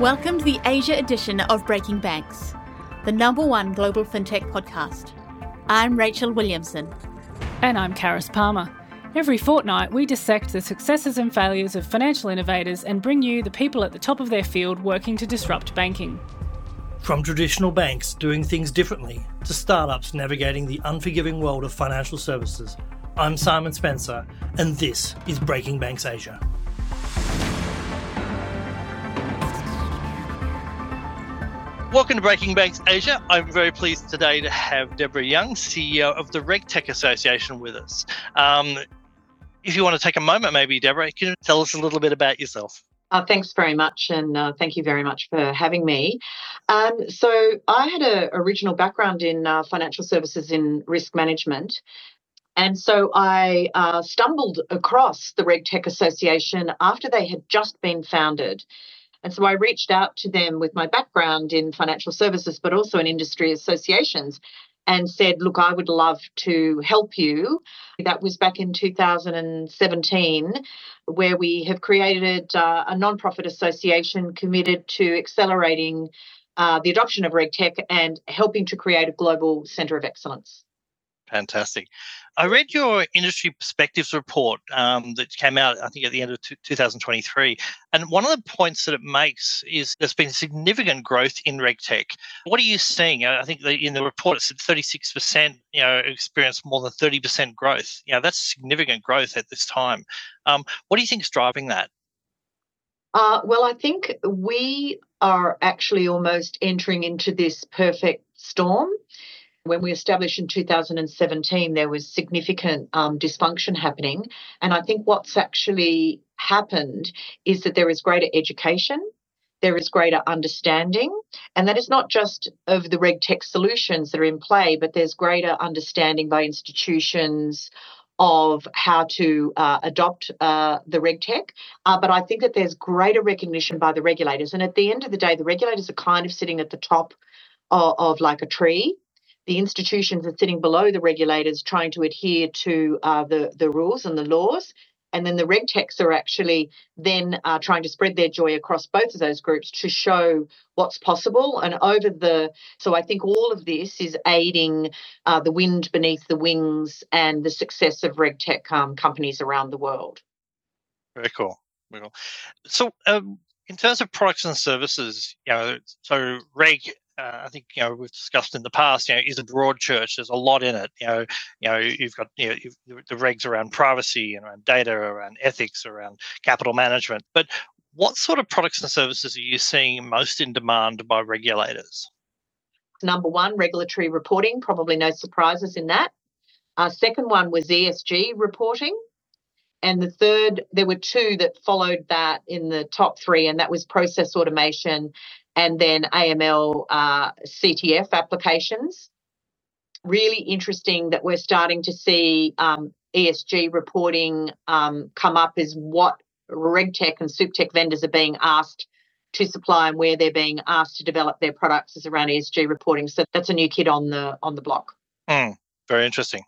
Welcome to the Asia edition of Breaking Banks, the number one global fintech podcast. I'm Rachel Williamson. And I'm Karis Palmer. Every fortnight, we dissect the successes and failures of financial innovators and bring you the people at the top of their field working to disrupt banking. From traditional banks doing things differently to startups navigating the unforgiving world of financial services, I'm Simon Spencer, and this is Breaking Banks Asia. Welcome to Breaking Banks Asia. I'm very pleased today to have Deborah Young, CEO of the RegTech Association, with us. Um, if you want to take a moment, maybe, Deborah, can you tell us a little bit about yourself? Uh, thanks very much, and uh, thank you very much for having me. Um, so, I had an original background in uh, financial services in risk management. And so I uh, stumbled across the RegTech Association after they had just been founded. And so I reached out to them with my background in financial services, but also in industry associations, and said, Look, I would love to help you. That was back in 2017, where we have created uh, a nonprofit association committed to accelerating uh, the adoption of RegTech and helping to create a global centre of excellence. Fantastic. I read your industry perspectives report um, that came out, I think, at the end of 2023. And one of the points that it makes is there's been significant growth in RegTech. What are you seeing? I think in the report it said 36%, you know, experienced more than 30% growth. You know, that's significant growth at this time. Um, what do you think is driving that? Uh, well, I think we are actually almost entering into this perfect storm when we established in 2017, there was significant um, dysfunction happening. And I think what's actually happened is that there is greater education, there is greater understanding, and that is not just of the RegTech solutions that are in play, but there's greater understanding by institutions of how to uh, adopt uh, the RegTech. Uh, but I think that there's greater recognition by the regulators. And at the end of the day, the regulators are kind of sitting at the top of, of like a tree the institutions are sitting below the regulators trying to adhere to uh, the, the rules and the laws. And then the reg techs are actually then uh, trying to spread their joy across both of those groups to show what's possible. And over the, so I think all of this is aiding uh, the wind beneath the wings and the success of RegTech um, companies around the world. Very cool. Very cool. So, um, in terms of products and services, you know, so Reg uh, I think you know we've discussed in the past. You know, is a broad church. There's a lot in it. You know, you know you've got you know the regs around privacy and around data, around ethics, around capital management. But what sort of products and services are you seeing most in demand by regulators? Number one, regulatory reporting. Probably no surprises in that. Uh, second one was ESG reporting. And the third, there were two that followed that in the top three, and that was process automation and then AML uh, CTF applications. Really interesting that we're starting to see um, ESG reporting um, come up as what RegTech and SupTech vendors are being asked to supply and where they're being asked to develop their products is around ESG reporting. So that's a new kid on the on the block. Mm, very interesting.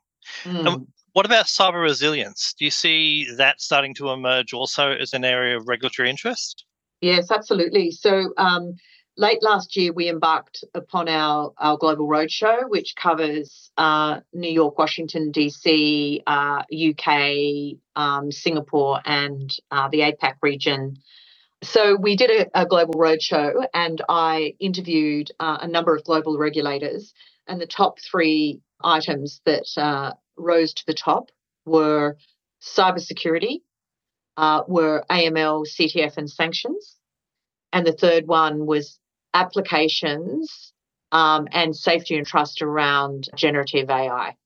Mm. What about cyber resilience? Do you see that starting to emerge also as an area of regulatory interest? Yes, absolutely. So um, late last year, we embarked upon our, our global roadshow, which covers uh, New York, Washington, DC, uh, UK, um, Singapore, and uh, the APAC region. So we did a, a global roadshow, and I interviewed uh, a number of global regulators. And the top three items that uh, rose to the top were cybersecurity, uh, were AML, CTF, and sanctions. And the third one was applications um, and safety and trust around generative AI.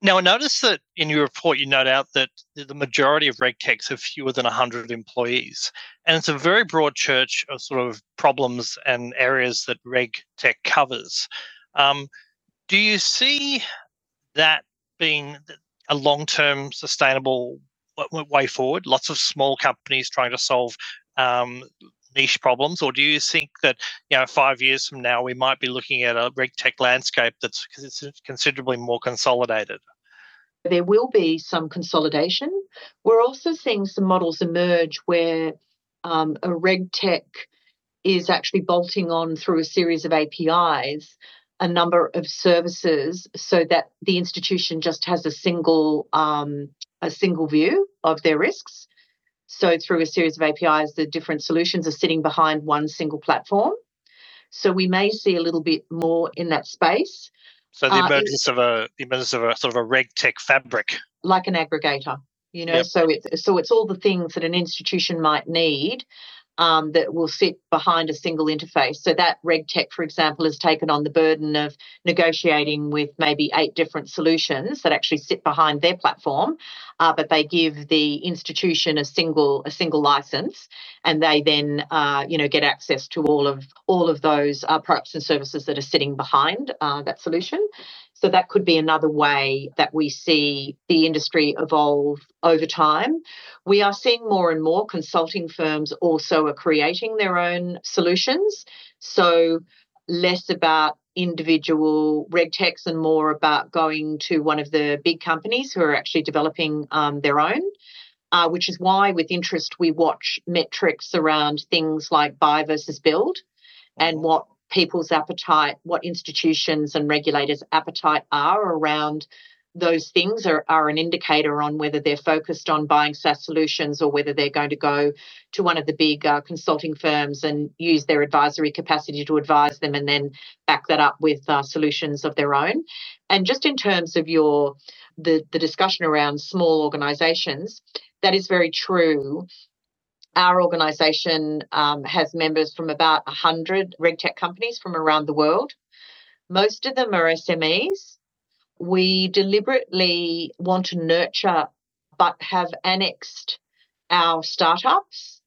Now, I noticed that in your report, you note out that the majority of RegTechs have fewer than 100 employees. And it's a very broad church of sort of problems and areas that RegTech covers. Um, do you see that being a long term sustainable way forward? Lots of small companies trying to solve um, niche problems, or do you think that you know five years from now we might be looking at a reg tech landscape that's considerably more consolidated? There will be some consolidation. We're also seeing some models emerge where um, a regtech is actually bolting on through a series of APIs a number of services so that the institution just has a single um, a single view of their risks. So through a series of APIs, the different solutions are sitting behind one single platform. So we may see a little bit more in that space. So the uh, emergence of a the emergence of a sort of a reg tech fabric, like an aggregator, you know. Yep. So it's so it's all the things that an institution might need um, that will sit behind a single interface. So that RegTech, for example, has taken on the burden of negotiating with maybe eight different solutions that actually sit behind their platform, uh, but they give the institution a single a single license, and they then uh, you know get access to all of all of those uh, products and services that are sitting behind uh, that solution. So that could be another way that we see the industry evolve over time. We are seeing more and more consulting firms also are creating their own solutions. So less about individual regtechs and more about going to one of the big companies who are actually developing um, their own. Uh, which is why, with interest, we watch metrics around things like buy versus build and mm-hmm. what people's appetite, what institutions and regulators' appetite are around those things are, are an indicator on whether they're focused on buying SaaS solutions or whether they're going to go to one of the big uh, consulting firms and use their advisory capacity to advise them and then back that up with uh, solutions of their own. And just in terms of your the, the discussion around small organizations, that is very true our organisation um, has members from about 100 RegTech companies from around the world. Most of them are SMEs. We deliberately want to nurture but have annexed our startups.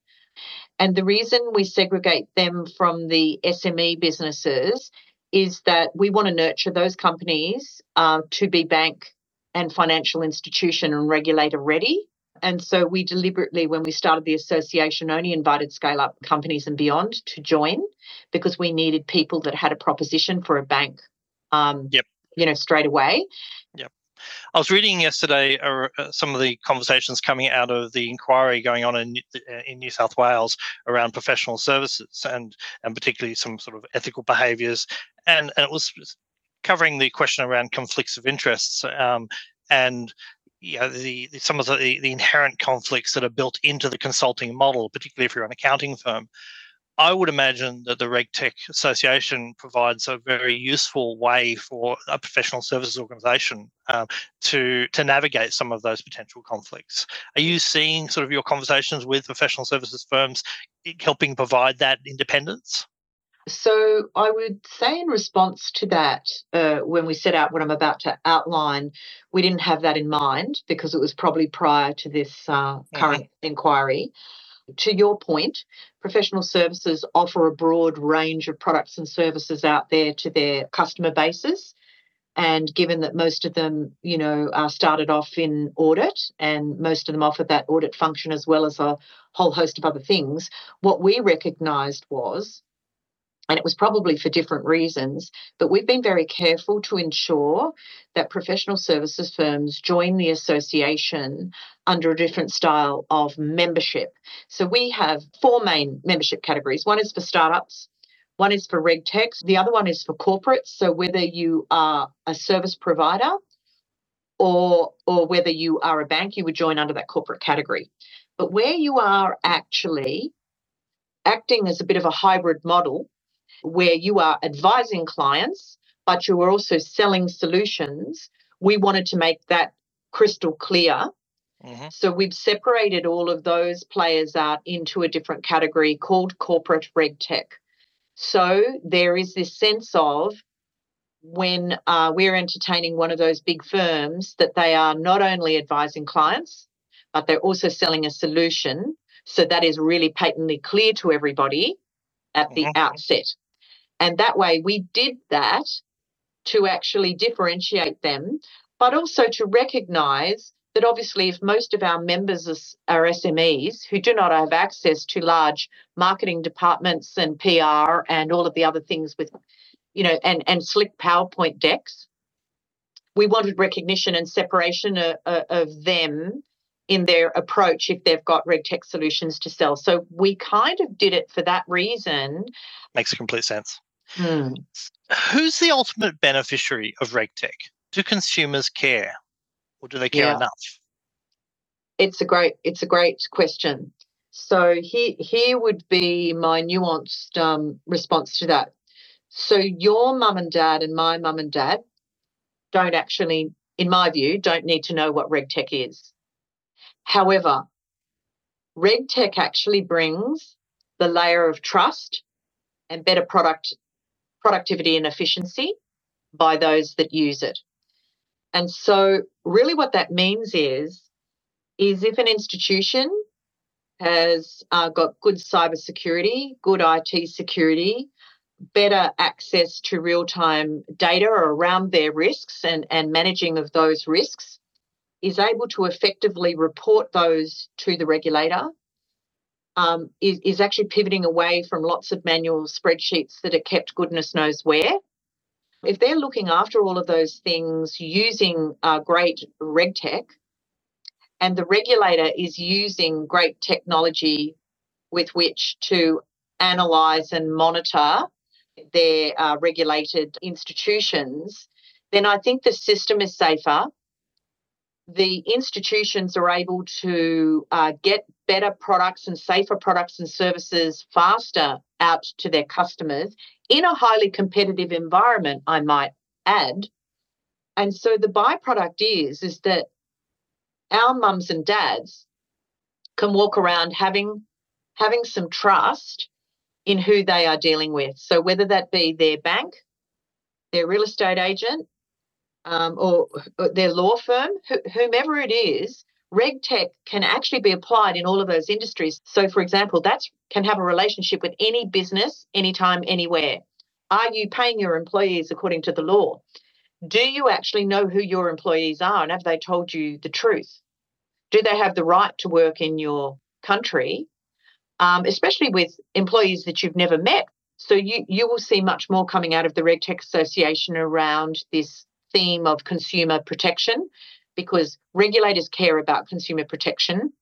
And the reason we segregate them from the SME businesses is that we want to nurture those companies uh, to be bank and financial institution and regulator ready. And so we deliberately, when we started the association, only invited scale up companies and beyond to join because we needed people that had a proposition for a bank. Um, yep. You know, straight away. Yep. I was reading yesterday uh, uh, some of the conversations coming out of the inquiry going on in uh, in New South Wales around professional services and and particularly some sort of ethical behaviours, and, and it was covering the question around conflicts of interests. Um, and you know, the, the, some of the, the inherent conflicts that are built into the consulting model, particularly if you're an accounting firm. I would imagine that the RegTech Association provides a very useful way for a professional services organisation um, to to navigate some of those potential conflicts. Are you seeing sort of your conversations with professional services firms helping provide that independence? So I would say in response to that, uh, when we set out what I'm about to outline, we didn't have that in mind because it was probably prior to this uh, current mm-hmm. inquiry. To your point, professional services offer a broad range of products and services out there to their customer bases. And given that most of them, you know, are started off in audit and most of them offer that audit function as well as a whole host of other things, what we recognized was and it was probably for different reasons, but we've been very careful to ensure that professional services firms join the association under a different style of membership. So we have four main membership categories one is for startups. One is for regtechs, the other one is for corporates. So whether you are a service provider or or whether you are a bank, you would join under that corporate category. But where you are actually acting as a bit of a hybrid model, where you are advising clients, but you are also selling solutions, we wanted to make that crystal clear. Mm-hmm. So we've separated all of those players out into a different category called corporate reg tech. So there is this sense of when uh, we're entertaining one of those big firms that they are not only advising clients, but they're also selling a solution. So that is really patently clear to everybody at the mm-hmm. outset. And that way we did that to actually differentiate them, but also to recognize that obviously if most of our members are SMEs who do not have access to large marketing departments and PR and all of the other things with, you know, and, and slick PowerPoint decks, we wanted recognition and separation of, of them in their approach if they've got RegTech solutions to sell. So we kind of did it for that reason. Makes complete sense. Hmm. Who's the ultimate beneficiary of RegTech? Do consumers care, or do they care Yeah. enough? It's a great it's a great question. So here here would be my nuanced um, response to that. So your mum and dad and my mum and dad don't actually, in my view, don't need to know what RegTech is. However, RegTech actually brings the layer of trust and better product productivity and efficiency by those that use it. And so really what that means is is if an institution has uh, got good cybersecurity, good IT security, better access to real time data around their risks and, and managing of those risks, is able to effectively report those to the regulator, um, is, is actually pivoting away from lots of manual spreadsheets that are kept goodness knows where. If they're looking after all of those things using uh, great RegTech, and the regulator is using great technology with which to analyze and monitor their uh, regulated institutions, then I think the system is safer. The institutions are able to uh, get better products and safer products and services faster out to their customers in a highly competitive environment, I might add. And so the byproduct is, is that our mums and dads can walk around having having some trust in who they are dealing with. So whether that be their bank, their real estate agent, um, or, or their law firm, wh- whomever it is, RegTech can actually be applied in all of those industries. So, for example, that can have a relationship with any business, anytime, anywhere. Are you paying your employees according to the law? Do you actually know who your employees are and have they told you the truth? Do they have the right to work in your country, um, especially with employees that you've never met? So you you will see much more coming out of the RegTech Association around this theme of consumer protection, because regulators care about consumer protection.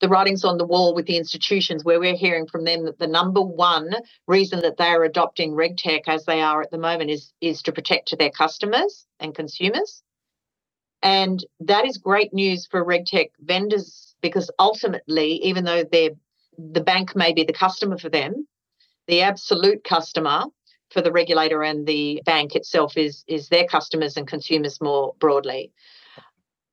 The writing's on the wall with the institutions where we're hearing from them that the number one reason that they are adopting RegTech as they are at the moment is, is to protect their customers and consumers. And that is great news for RegTech vendors because ultimately, even though they're the bank may be the customer for them, the absolute customer for the regulator and the bank itself is is their customers and consumers more broadly.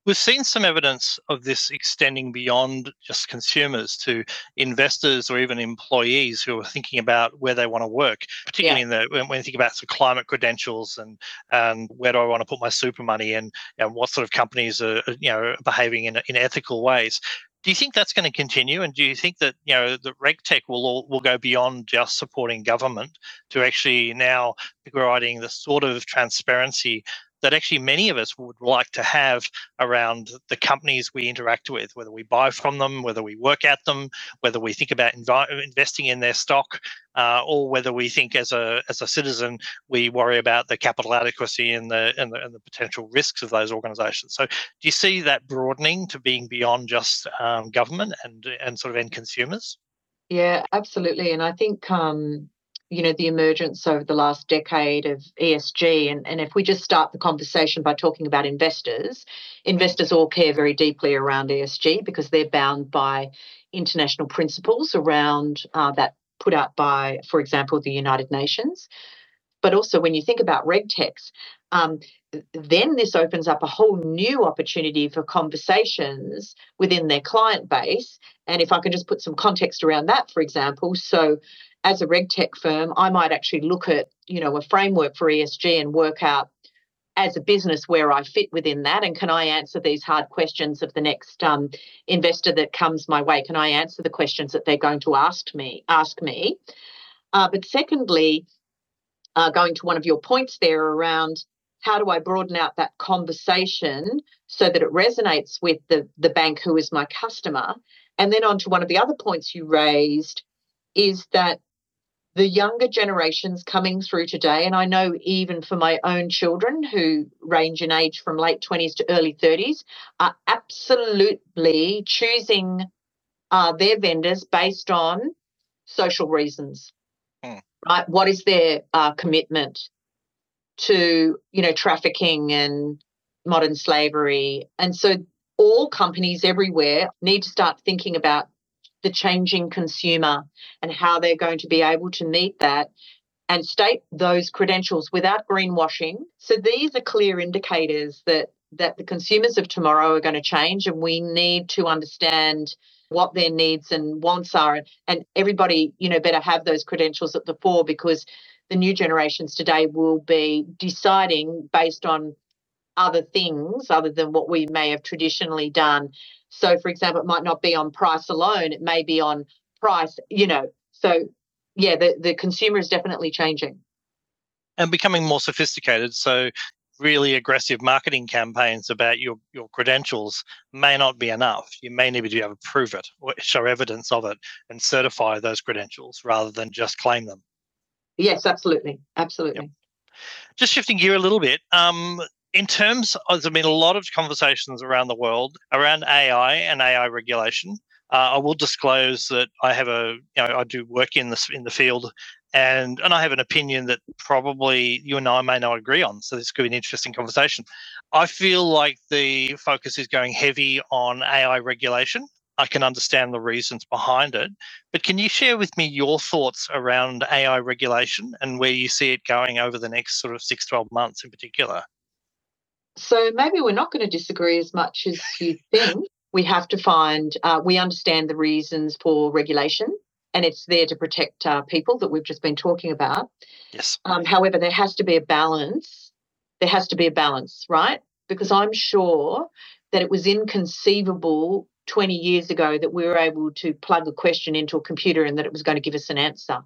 We've seen some evidence of this extending beyond just consumers to investors or even employees who are thinking about where they want to work, particularly in the when, when you think about the climate credentials and and where do I want to put my super money and and what sort of companies are are, you know behaving in in ethical ways. Do you think that's going to continue? And do you think that you know the RegTech will all, will go beyond just supporting government to actually now providing the sort of transparency that actually many of us would like to have around the companies we interact with, whether we buy from them, whether we work at them, whether we think about investing in their stock, uh, or whether we think as a as a citizen we worry about the capital adequacy and the, and the and the potential risks of those organisations. So, do you see that broadening to being beyond just um, government and and sort of end consumers? Yeah, absolutely. And I think um, you know the emergence over the last decade of ESG and, and if we just start the conversation by talking about investors investors all care very deeply around ESG because they're bound by international principles around uh, that put out by for example the United Nations but also when you think about regtechs um, then this opens up a whole new opportunity for conversations within their client base and if I can just put some context around that for example so as a regtech firm, I might actually look at, you know, a framework for ESG and work out as a business where I fit within that, and can I answer these hard questions of the next um, investor that comes my way? Can I answer the questions that they're going to ask me? Ask me. Uh, but secondly, uh, going to one of your points there around how do I broaden out that conversation so that it resonates with the the bank who is my customer, and then on to one of the other points you raised is that the younger generations coming through today, and I know even for my own children who range in age from late 20s to early 30s, are absolutely choosing uh, their vendors based on social reasons. Hmm. Right? What is their uh, commitment to, you know, trafficking and modern slavery? And so all companies everywhere need to start thinking about the changing consumer and how they're going to be able to meet that and state those credentials without greenwashing. So these are clear indicators that that the consumers of tomorrow are going to change and we need to understand what their needs and wants are and everybody you know better have those credentials at the fore because the new generations today will be deciding based on other things other than what we may have traditionally done so, for example, it might not be on price alone, it may be on price, you know. So, yeah, the, the consumer is definitely changing. And becoming more sophisticated. So, really aggressive marketing campaigns about your, your credentials may not be enough. You may need to be able to prove it, or show evidence of it, and certify those credentials rather than just claim them. Yes, absolutely. Absolutely. Yep. Just shifting gear a little bit, um, in terms of, there's been a lot of conversations around the world around AI and AI regulation. Uh, I will disclose that I have a, you know, I do work in the in the field, and and I have an opinion that probably you and I may not agree on. So this could be an interesting conversation. I feel like the focus is going heavy on AI regulation. I can understand the reasons behind it, but can you share with me your thoughts around AI regulation and where you see it going over the next sort of six, 12 months in particular? So maybe we're not going to disagree as much as you think. We have to find, uh, we understand the reasons for regulation and it's there to protect uh, people that we've just been talking about. Yes. Um, however, there has to be a balance. There has to be a balance, right? Because I'm sure that it was inconceivable 20 years ago that we were able to plug a question into a computer and that it was going to give us an answer.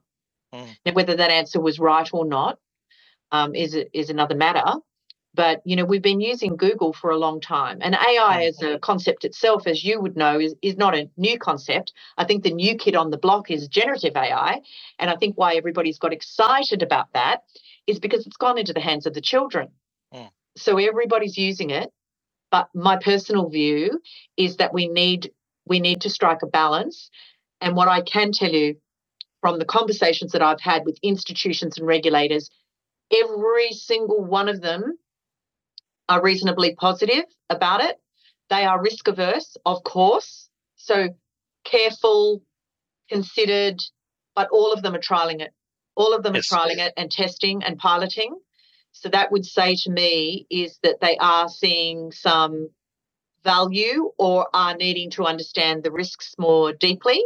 Mm. Now, whether that answer was right or not um, is is another matter. But you know, we've been using Google for a long time, and AI as a concept itself, as you would know, is, is not a new concept. I think the new kid on the block is generative AI, and I think why everybody's got excited about that is because it's gone into the hands of the children. Mm. So everybody's using it. But my personal view is that we need we need to strike a balance. And what I can tell you from the conversations that I've had with institutions and regulators, every single one of them are reasonably positive about it. They are risk averse, of course. So careful, considered, but all of them are trialing it. All of them yes. are trialing it and testing and piloting. So that would say to me is that they are seeing some value or are needing to understand the risks more deeply.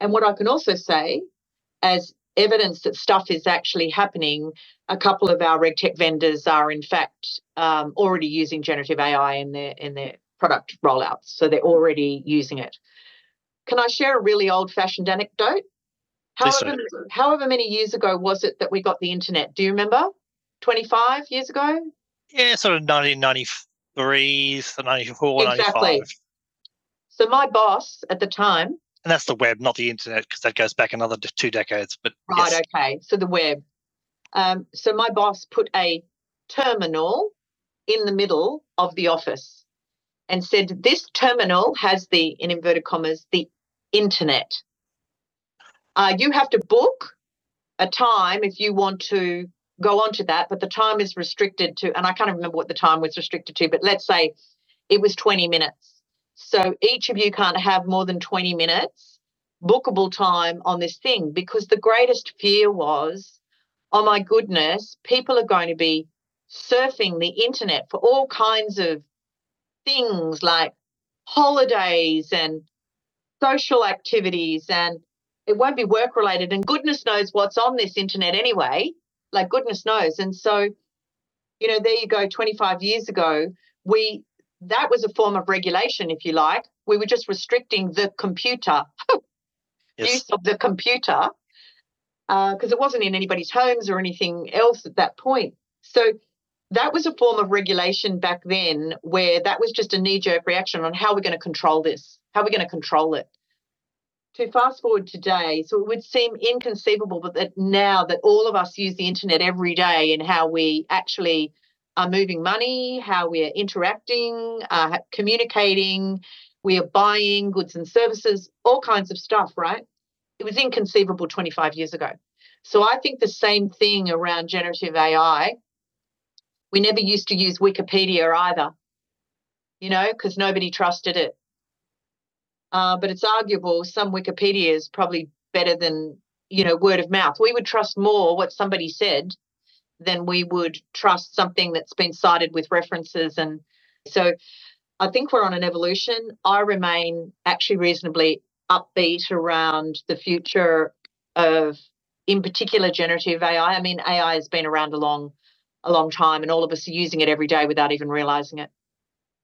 And what I can also say, as evidence that stuff is actually happening, a couple of our RegTech vendors are in fact um, already using generative AI in their in their product rollouts. So they're already using it. Can I share a really old-fashioned anecdote? However, however many years ago was it that we got the internet? Do you remember? 25 years ago? Yeah, sort of 1993, 94, exactly. 95. So my boss at the time and that's the web, not the internet, because that goes back another two decades. But right, yes. okay. So the web. Um, so my boss put a terminal in the middle of the office and said, "This terminal has the, in inverted commas, the internet. Uh, you have to book a time if you want to go on to that, but the time is restricted to, and I can't remember what the time was restricted to, but let's say it was 20 minutes. So each of you can't have more than 20 minutes bookable time on this thing because the greatest fear was, oh my goodness, people are going to be surfing the internet for all kinds of things like holidays and social activities and it won't be work related and goodness knows what's on this internet anyway. Like goodness knows. And so you know there you go 25 years ago we that was a form of regulation, if you like. We were just restricting the computer yes. use of the computer because uh, it wasn't in anybody's homes or anything else at that point. So that was a form of regulation back then where that was just a knee jerk reaction on how we're going to control this, how we're going to control it. to fast forward today, so it would seem inconceivable, but that now that all of us use the internet every day and how we actually are moving money, how we're interacting, uh, communicating, we are buying goods and services, all kinds of stuff, right? It was inconceivable 25 years ago. So I think the same thing around generative AI. We never used to use Wikipedia either, you know, because nobody trusted it. Uh, but it's arguable some Wikipedia is probably better than, you know, word of mouth. We would trust more what somebody said than we would trust something that's been cited with references. And so I think we're on an evolution. I remain actually reasonably upbeat around the future of, in particular, generative AI. I mean, AI has been around a long, a long time, and all of us are using it every day without even realizing it.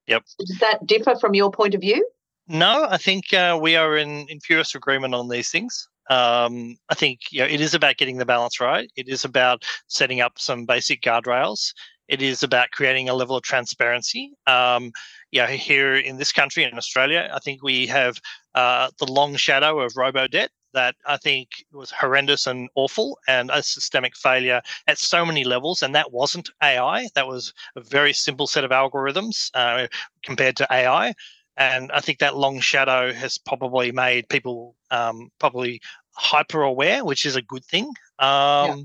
Yep. So does that differ from your point of view? No, I think uh, we are in, in furious agreement on these things. Um, I think you know, it is about getting the balance right. It is about setting up some basic guardrails. It is about creating a level of transparency. Um, here in this country, in Australia, I think we have uh, the long shadow of robo debt that I think was horrendous and awful and a systemic failure at so many levels. And that wasn't AI, that was a very simple set of algorithms uh, compared to AI and I think that long shadow has probably made people um, probably hyper aware, which is a good thing. Um, yeah.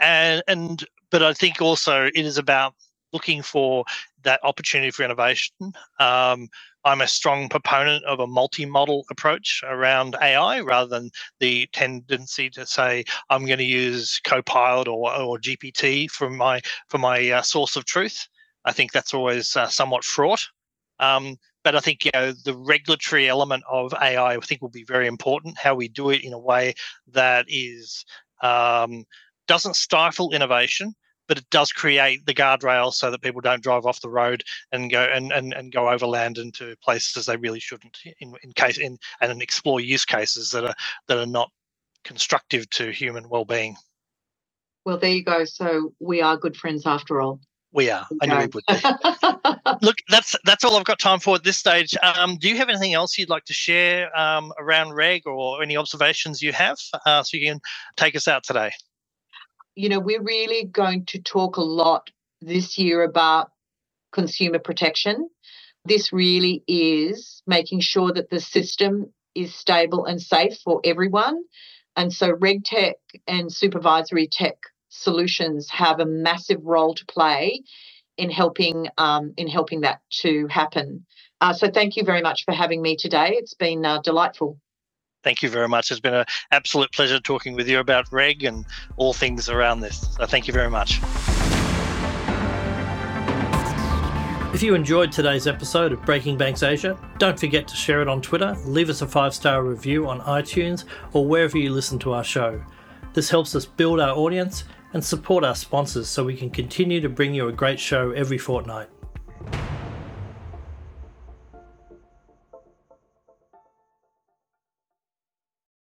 And and but I think also it is about looking for that opportunity for innovation. Um, I'm a strong proponent of a multi-model approach around AI rather than the tendency to say I'm going to use Copilot or, or GPT for my for my uh, source of truth. I think that's always uh, somewhat fraught. Um, but I think you know the regulatory element of AI I think will be very important. How we do it in a way that is um, doesn't stifle innovation, but it does create the guardrails so that people don't drive off the road and go and, and, and go overland into places they really shouldn't in, in case in and explore use cases that are that are not constructive to human well-being. Well, there you go. So we are good friends after all. We are. I knew we would be. Look, that's that's all I've got time for at this stage. Um, do you have anything else you'd like to share um, around Reg or any observations you have uh, so you can take us out today? You know, we're really going to talk a lot this year about consumer protection. This really is making sure that the system is stable and safe for everyone. And so, reg tech and supervisory tech solutions have a massive role to play in helping um, in helping that to happen. Uh, so thank you very much for having me today. It's been uh, delightful. Thank you very much. It's been an absolute pleasure talking with you about Reg and all things around this. So thank you very much. If you enjoyed today's episode of Breaking Banks Asia, don't forget to share it on Twitter, leave us a five star review on iTunes, or wherever you listen to our show. This helps us build our audience and support our sponsors so we can continue to bring you a great show every fortnight.